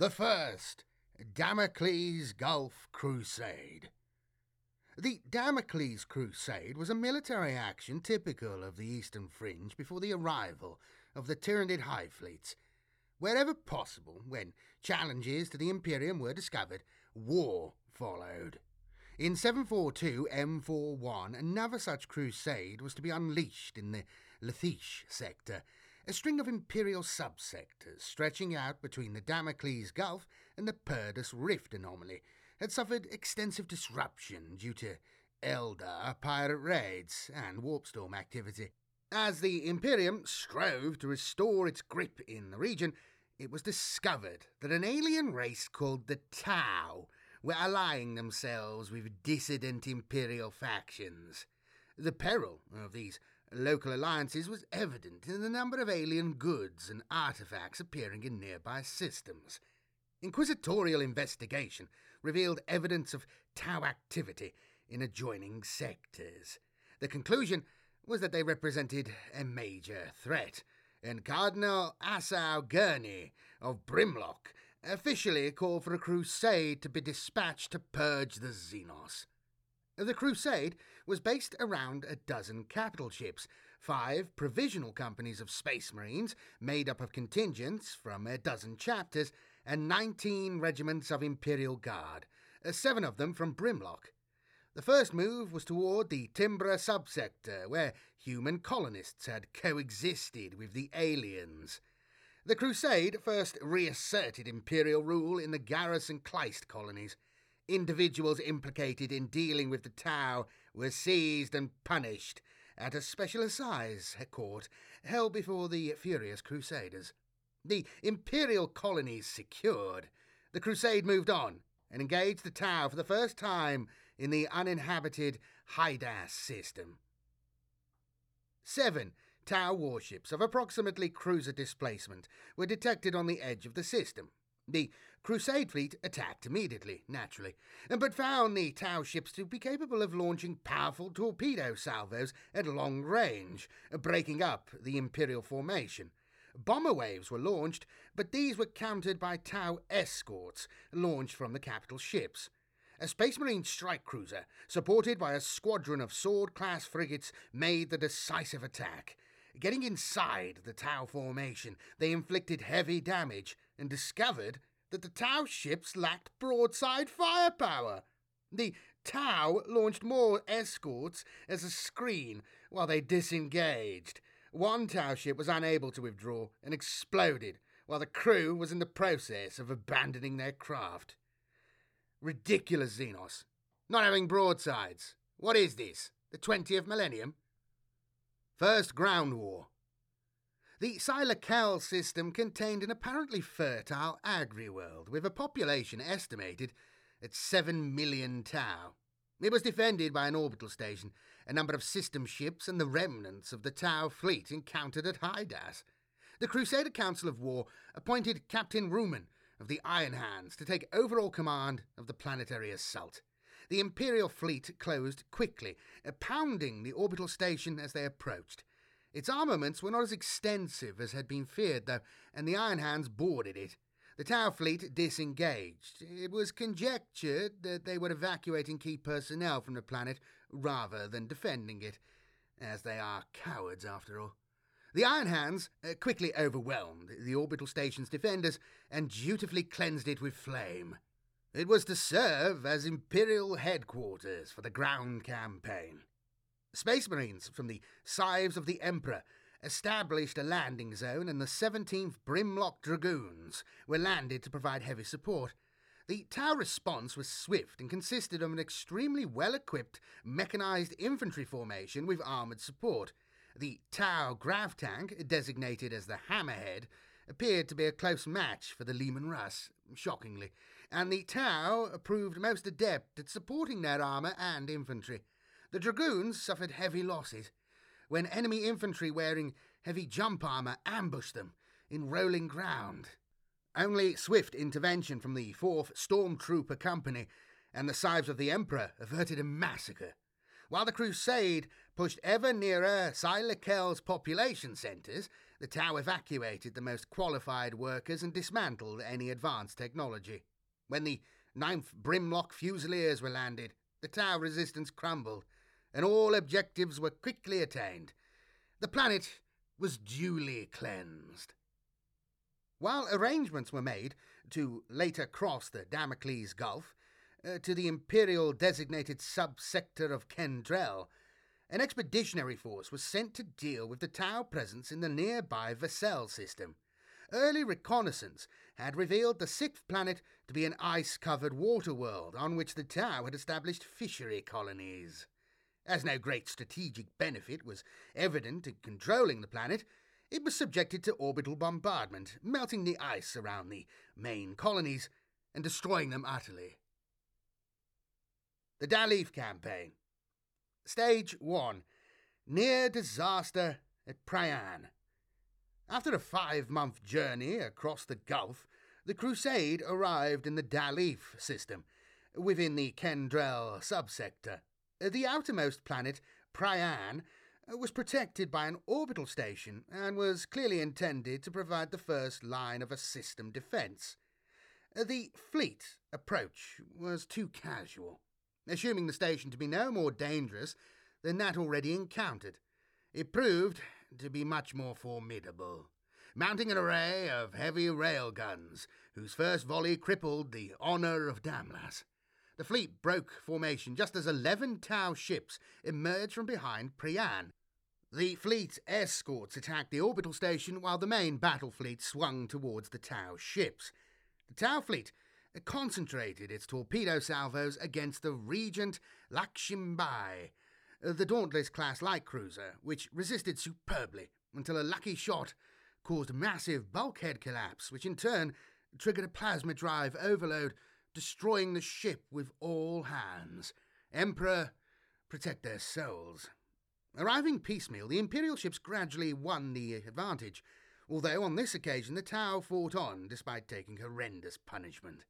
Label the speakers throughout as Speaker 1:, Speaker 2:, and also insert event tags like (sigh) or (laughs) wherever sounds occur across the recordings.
Speaker 1: The first, Damocles Gulf Crusade. The Damocles Crusade was a military action typical of the Eastern Fringe before the arrival of the Tyranid High Fleets. Wherever possible, when challenges to the Imperium were discovered, war followed. In 742 M41, another such crusade was to be unleashed in the Lithesh sector, a string of imperial subsectors stretching out between the Damocles Gulf and the Perdus Rift anomaly had suffered extensive disruption due to Eldar pirate raids and warpstorm activity. As the Imperium strove to restore its grip in the region, it was discovered that an alien race called the Tau were allying themselves with dissident Imperial factions. The peril of these local alliances was evident in the number of alien goods and artifacts appearing in nearby systems. Inquisitorial investigation revealed evidence of Tau activity in adjoining sectors. The conclusion was that they represented a major threat, and Cardinal Esau Gurney of Brimlock officially called for a crusade to be dispatched to purge the Xenos. The crusade was based around a dozen capital ships, five provisional companies of space marines made up of contingents from a dozen chapters, and 19 regiments of Imperial Guard, uh, seven of them from Brimlock. The first move was toward the Timbra subsector, where human colonists had coexisted with the aliens. The Crusade first reasserted imperial rule in the Garrus and Kleist colonies. Individuals implicated in dealing with the Tau were seized and punished at a special assize court held before the furious Crusaders. The imperial colonies secured, the Crusade moved on and engaged the Tau for the first time in the uninhabited Hydas system. Seven Tau warships of approximately cruiser displacement were detected on the edge of the system. The Crusade fleet attacked immediately, naturally, but found the Tau ships to be capable of launching powerful torpedo salvos at long range, breaking up the Imperial formation. Bomber waves were launched, but these were countered by Tau escorts launched from the capital ships. A Space Marine strike cruiser, supported by a squadron of sword class frigates, made the decisive attack. Getting inside the Tau formation, they inflicted heavy damage and discovered that the Tau ships lacked broadside firepower. The Tau launched more escorts as a screen while they disengaged. One Tau ship was unable to withdraw and exploded while the crew was in the process of abandoning their craft. Ridiculous, Xenos. Not having broadsides. What is this? The 20th millennium? First Ground War. The Sy'l'kell system contained an apparently fertile agri-world with a population estimated at 7 million Tau. It was defended by an orbital station, a number of system ships, and the remnants of the Tau fleet encountered at Hydas. The Crusader Council of War appointed Captain Ruman of the Iron Hands to take overall command of the planetary assault. The Imperial fleet closed quickly, pounding the orbital station as they approached. Its armaments were not as extensive as had been feared, though, and the Iron Hands boarded it. The Tau fleet disengaged. It was conjectured that they were evacuating key personnel from the planet rather than defending it, as they are cowards after all. The Iron Hands uh, quickly overwhelmed the orbital station's defenders and dutifully cleansed it with flame. It was to serve as Imperial headquarters for the ground campaign. Space Marines from the Scythes of the Emperor established a landing zone, and the 17th Brimlock Dragoons were landed to provide heavy support. The Tau response was swift and consisted of an extremely well equipped mechanized infantry formation with armoured support. The Tau grav tank, designated as the Hammerhead, appeared to be a close match for the Leman Russ, shockingly, and the Tau proved most adept at supporting their armour and infantry. The Dragoons suffered heavy losses when enemy infantry wearing heavy jump armour ambushed them in rolling ground. Only swift intervention from the 4th Stormtrooper Company and the Scythes of the Emperor averted a massacre. While the crusade pushed ever nearer Sy'l'kell's population centres, the Tau evacuated the most qualified workers and dismantled any advanced technology. When the 9th Brimlock Fusiliers were landed, the Tau resistance crumbled, and all objectives were quickly attained. The planet was duly cleansed. While arrangements were made to later cross the Damocles Gulf uh, to the Imperial designated subsector of Kendrell, an expeditionary force was sent to deal with the Tau presence in the nearby Vassell system. Early reconnaissance had revealed the sixth planet to be an ice covered water world on which the Tau had established fishery colonies. As no great strategic benefit was evident in controlling the planet, it was subjected to orbital bombardment, melting the ice around the main colonies and destroying them utterly. The Dal'yth Campaign. Stage 1 Near disaster at Prian. After a five month journey across the Gulf, the Crusade arrived in the Dal'yth system, within the Kendrell subsector. Uh, the outermost planet, Prian, uh, was protected by an orbital station and was clearly intended to provide the first line of a system defence. Uh, the fleet approach was too casual assuming the station to be no more dangerous than that already encountered. It proved to be much more formidable, mounting an array of heavy rail guns, whose first volley crippled the honour of Damlas. The fleet broke formation just as eleven Tau ships emerged from behind Prian. The fleet's escorts attacked the orbital station while the main battle fleet swung towards the Tau ships. The Tau fleet concentrated its torpedo salvos against the Regent Lakshimbai, the Dauntless class light cruiser, which resisted superbly until a lucky shot caused massive bulkhead collapse, which in turn triggered a plasma drive overload, destroying the ship with all hands. Emperor, protect their souls. Arriving piecemeal, the Imperial ships gradually won the advantage, although on this occasion the Tau fought on despite taking horrendous punishment.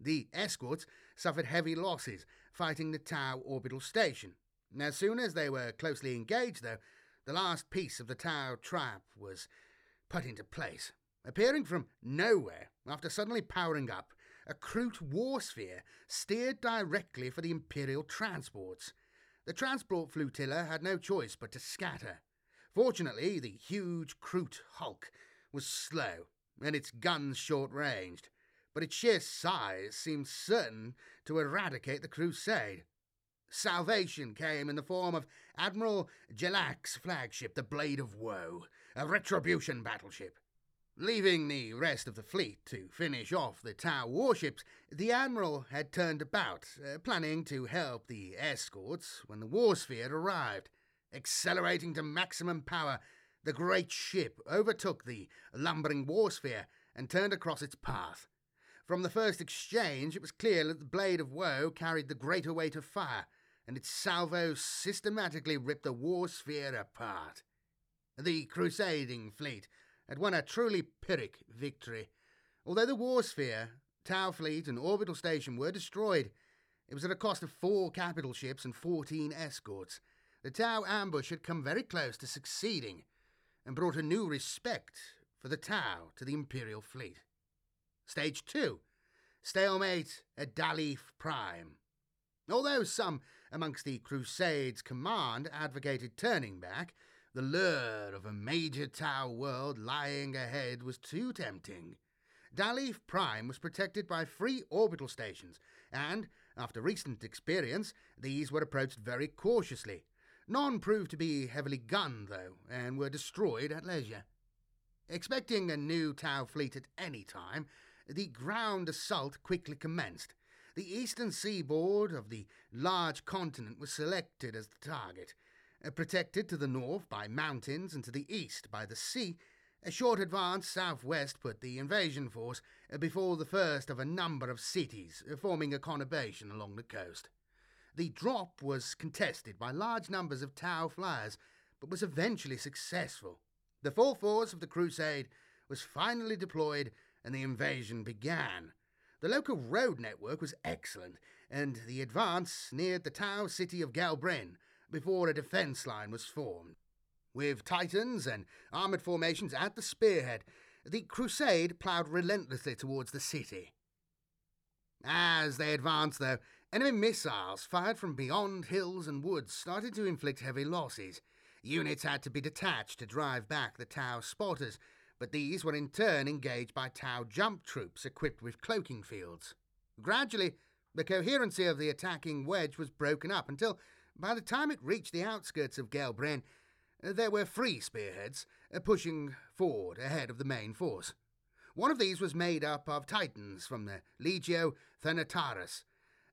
Speaker 1: The escorts suffered heavy losses fighting the Tau orbital station. As soon as they were closely engaged, though, the last piece of the Tau trap was put into place. Appearing from nowhere, after suddenly powering up, a Kroot war sphere steered directly for the Imperial transports. The transport flotilla had no choice but to scatter. Fortunately, the huge Kroot hulk was slow, and its guns short ranged but its sheer size seemed certain to eradicate the crusade. Salvation came in the form of Admiral Jelak's flagship, the Blade of Woe, a retribution battleship. Leaving the rest of the fleet to finish off the Tau warships, the Admiral had turned about, uh, planning to help the escorts when the warsphere arrived. Accelerating to maximum power, the great ship overtook the lumbering warsphere and turned across its path. From the first exchange, it was clear that the Blade of Woe carried the greater weight of fire, and its salvos systematically ripped the war sphere apart. The crusading fleet had won a truly Pyrrhic victory. Although the war sphere, Tau fleet, and orbital station were destroyed, it was at a cost of four capital ships and fourteen escorts. The Tau ambush had come very close to succeeding, and brought a new respect for the Tau to the Imperial fleet. Stage 2 Stalemate at Dal'yth Prime. Although some amongst the Crusade's command advocated turning back, the lure of a major Tau world lying ahead was too tempting. Dal'yth Prime was protected by three orbital stations, and, after recent experience, these were approached very cautiously. None proved to be heavily gunned, though, and were destroyed at leisure. Expecting a new Tau fleet at any time, the ground assault quickly commenced. The eastern seaboard of the large continent was selected as the target. Uh, protected to the north by mountains and to the east by the sea, a short advance southwest put the invasion force uh, before the first of a number of cities, uh, forming a conurbation along the coast. The drop was contested by large numbers of Tau flyers, but was eventually successful. The full force of the crusade was finally deployed and the invasion began. The local road network was excellent, and the advance neared the Tau city of Gel'bryn before a defence line was formed. With Titans and armoured formations at the spearhead, the crusade ploughed relentlessly towards the city. As they advanced, though, enemy missiles fired from beyond hills and woods started to inflict heavy losses. Units had to be detached to drive back the Tau spotters, but these were in turn engaged by Tau jump troops equipped with cloaking fields. Gradually, the coherency of the attacking wedge was broken up until, by the time it reached the outskirts of Gel'bryn, there were three spearheads uh, pushing forward ahead of the main force. One of these was made up of Titans from the Legio Thanataris.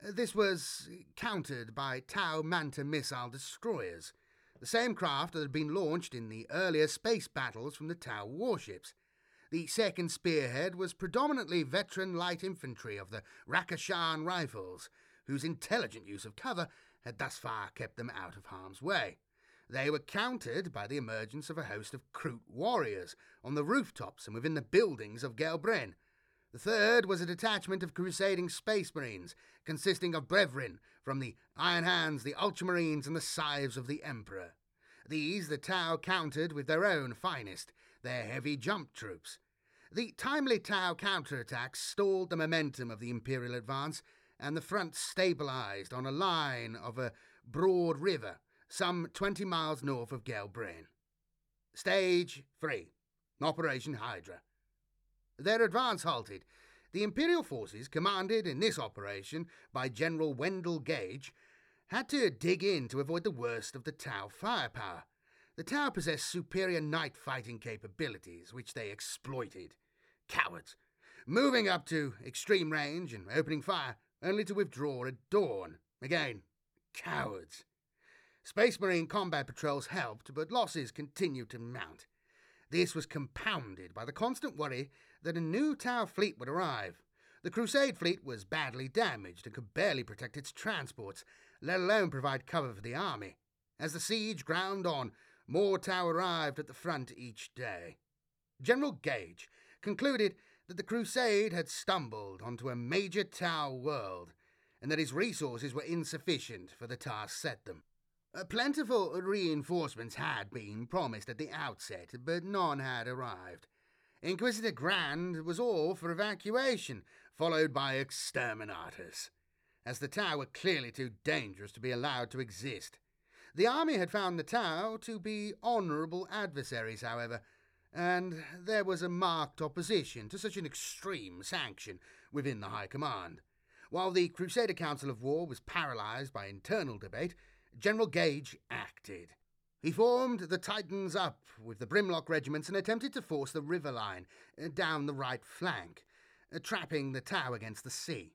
Speaker 1: This was countered by Tau Manta missile destroyers, the same craft that had been launched in the earlier space battles from the Tau warships. The second spearhead was predominantly veteran light infantry of the Rakashan Rifles, whose intelligent use of cover had thus far kept them out of harm's way. They were countered by the emergence of a host of Kroot warriors on the rooftops and within the buildings of Gel'bryn. The third was a detachment of crusading space marines, consisting of brethren from the Iron Hands, the Ultramarines, and the Scythes of the Emperor. These the Tau countered with their own finest, their heavy jump troops. The timely Tau counterattacks stalled the momentum of the Imperial advance, and the front stabilized on a line of a broad river some 20 miles north of Gel'bryn. Stage 3 Operation Hydra. Their advance halted. The Imperial forces, commanded in this operation by General Wendell Gage, had to dig in to avoid the worst of the Tau firepower. The Tau possessed superior night fighting capabilities, which they exploited. Cowards! Moving up to extreme range and opening fire, only to withdraw at dawn. Again, cowards. Space Marine combat patrols helped, but losses continued to mount. This was compounded by the constant worry that a new Tau fleet would arrive. The Crusade fleet was badly damaged and could barely protect its transports, let alone provide cover for the army. As the siege ground on, more Tau arrived at the front each day. General Gage concluded that the Crusade had stumbled onto a major Tau world, and that his resources were insufficient for the task set them. Uh, plentiful reinforcements had been promised at the outset, but none had arrived. Inquisitor Grand was all for evacuation, followed by exterminators, as the Tau were clearly too dangerous to be allowed to exist. The army had found the Tau to be honourable adversaries, however, and there was a marked opposition to such an extreme sanction within the High Command. While the Crusader Council of War was paralysed by internal debate, General Gage acted. He formed the Titans up with the Brimlock regiments and attempted to force the river line uh, down the right flank, uh, trapping the Tau against the sea.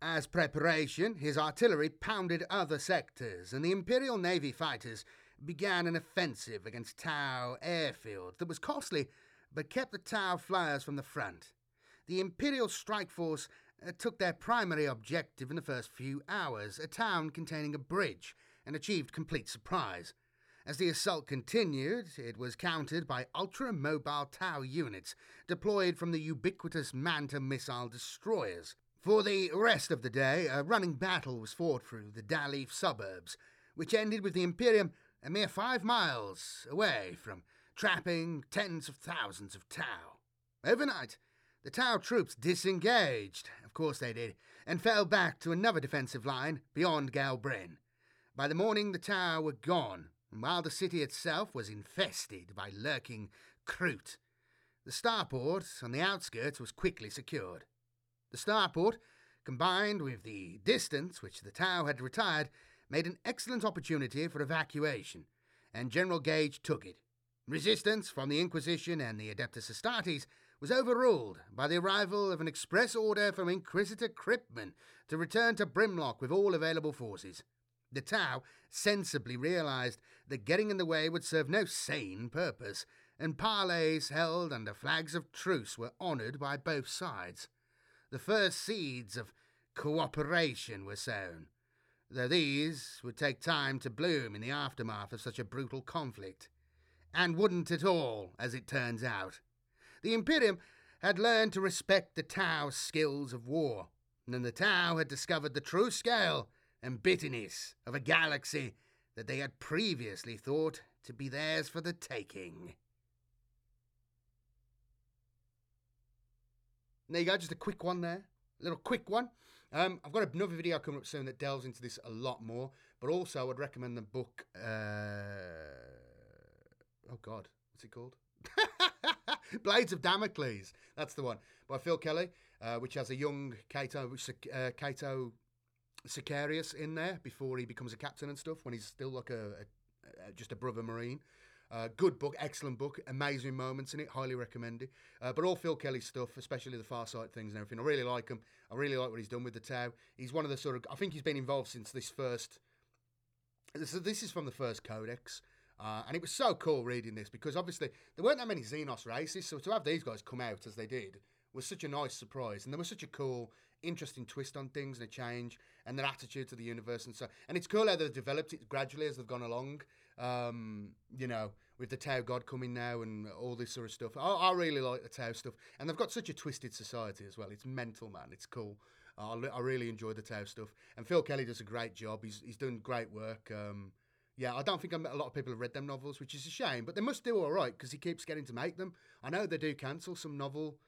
Speaker 1: As preparation, his artillery pounded other sectors, and the Imperial Navy fighters began an offensive against Tau airfields that was costly but kept the Tau flyers from the front. The Imperial Strike Force uh, took their primary objective in the first few hours, a town containing a bridge and achieved complete surprise. As the assault continued, it was countered by ultra mobile Tau units deployed from the ubiquitous Manta missile destroyers. For the rest of the day, a running battle was fought through the Dal'yth suburbs, which ended with the Imperium a mere five miles away from trapping tens of thousands of Tau. Overnight, the Tau troops disengaged, of course they did, and fell back to another defensive line beyond Gel'bryn. By the morning, the Tau were gone, and while the city itself was infested by lurking Kroot, the starport on the outskirts was quickly secured. The starport, combined with the distance which the Tau had retired, made an excellent opportunity for evacuation, and General Gage took it. Resistance from the Inquisition and the Adeptus Astartes was overruled by the arrival of an express order from Inquisitor Kryptman to return to Brimlock with all available forces. The Tau sensibly realized that getting in the way would serve no sane purpose, and parleys held under flags of truce were honoured by both sides. The first seeds of cooperation were sown, though these would take time to bloom in the aftermath of such a brutal conflict. And wouldn't at all, as it turns out. The Imperium had learned to respect the Tau's skills of war, And the Tau had discovered the true scale and bitterness of a galaxy that they had previously thought to be theirs for the taking. There you go, just a quick one there. A little quick one. Um, I've got another video coming up soon that delves into this a lot more, but also I'd recommend the book. Uh, oh God, what's it called? (laughs) Blades of Damocles. That's the one by Phil Kelly, uh, which has a young Cato, uh, Cato Sicarius in there before he becomes a captain and stuff. When he's still like a, a, just a brother marine. Uh, good book, excellent book, amazing moments in it. Highly recommend it. Uh, but all Phil Kelly stuff, especially the Far Farsight things and everything, I really like him. I really like what he's done with the Tau. He's one of the sort of. I think he's been involved since this first. So this is from the first Codex. Uh, and it was so cool reading this because obviously there weren't that many Xenos races, so to have these guys come out as they did was such a nice surprise, and there was such a cool, interesting twist on things and a change and their attitude to the universe and so. And it's cool how they've developed it gradually as they've gone along. Um, you know, with the Tau God coming now and all this sort of stuff. I, I, really like the Tau stuff, and they've got such a twisted society as well. It's mental, man. It's cool. I, I really enjoy the Tau stuff, and Phil Kelly does a great job. He's he's doing great work. Um, yeah, I don't think I met a lot of people have read them novels, which is a shame, but they must do all right because he keeps getting to make them. I know they do cancel some novel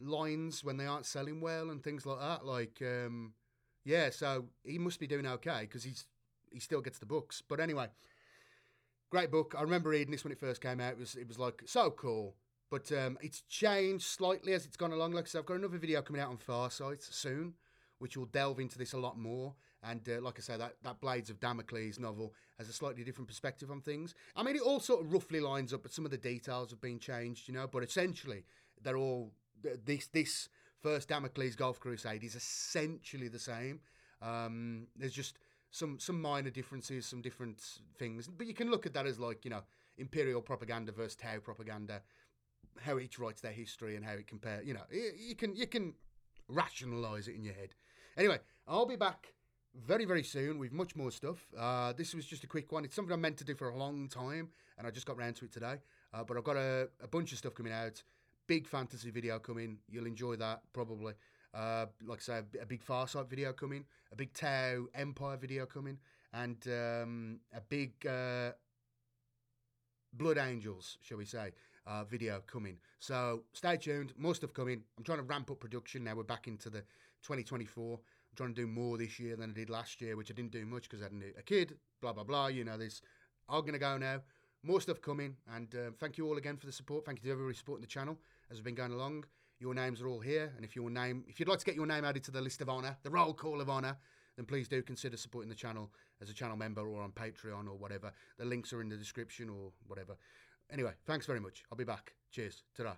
Speaker 1: lines when they aren't selling well and things like that. Like, um, yeah, so he must be doing okay because he's he still gets the books. But anyway, great book. I remember reading this when it first came out. It was it was like so cool. But um, it's changed slightly as it's gone along. Like I said, I've got another video coming out on Farsight soon, which will delve into this a lot more. And uh, like I say, that, that Blades of Damocles novel has a slightly different perspective on things. I mean, it all sort of roughly lines up, but some of the details have been changed, you know. But essentially, they're all this this first Damocles Gulf Crusade is essentially the same. Um, there's just some some minor differences, some different things, but you can look at that as like you know imperial propaganda versus Tau propaganda, how each writes their history and how it compares. You know, you can you can rationalize it in your head. Anyway, I'll be back very very soon with much more stuff. Uh, this was just a quick one. It's something I meant to do for a long time, and I just got round to it today. Uh, but I've got a, a bunch of stuff coming out big fantasy video coming. You'll enjoy that probably. Uh, like I say, a big Farsight video coming, a big Tau Empire video coming, and um, a big uh, Blood Angels, shall we say, uh, video coming. So stay tuned. More stuff coming. I'm trying to ramp up production now. We're back into the 2024. I'm trying to do more this year than I did last year, which I didn't do much because I had a kid. Blah blah blah. You know, this. I'm gonna go now. More stuff coming, and uh, thank you all again for the support. Thank you to everybody supporting the channel as we've been going along. Your names are all here, and if your name, if you'd like to get your name added to the list of honour, the roll call of honour, then please do consider supporting the channel as a channel member or on Patreon or whatever. The links are in the description or whatever. Anyway, thanks very much. I'll be back. Cheers. Ta-da.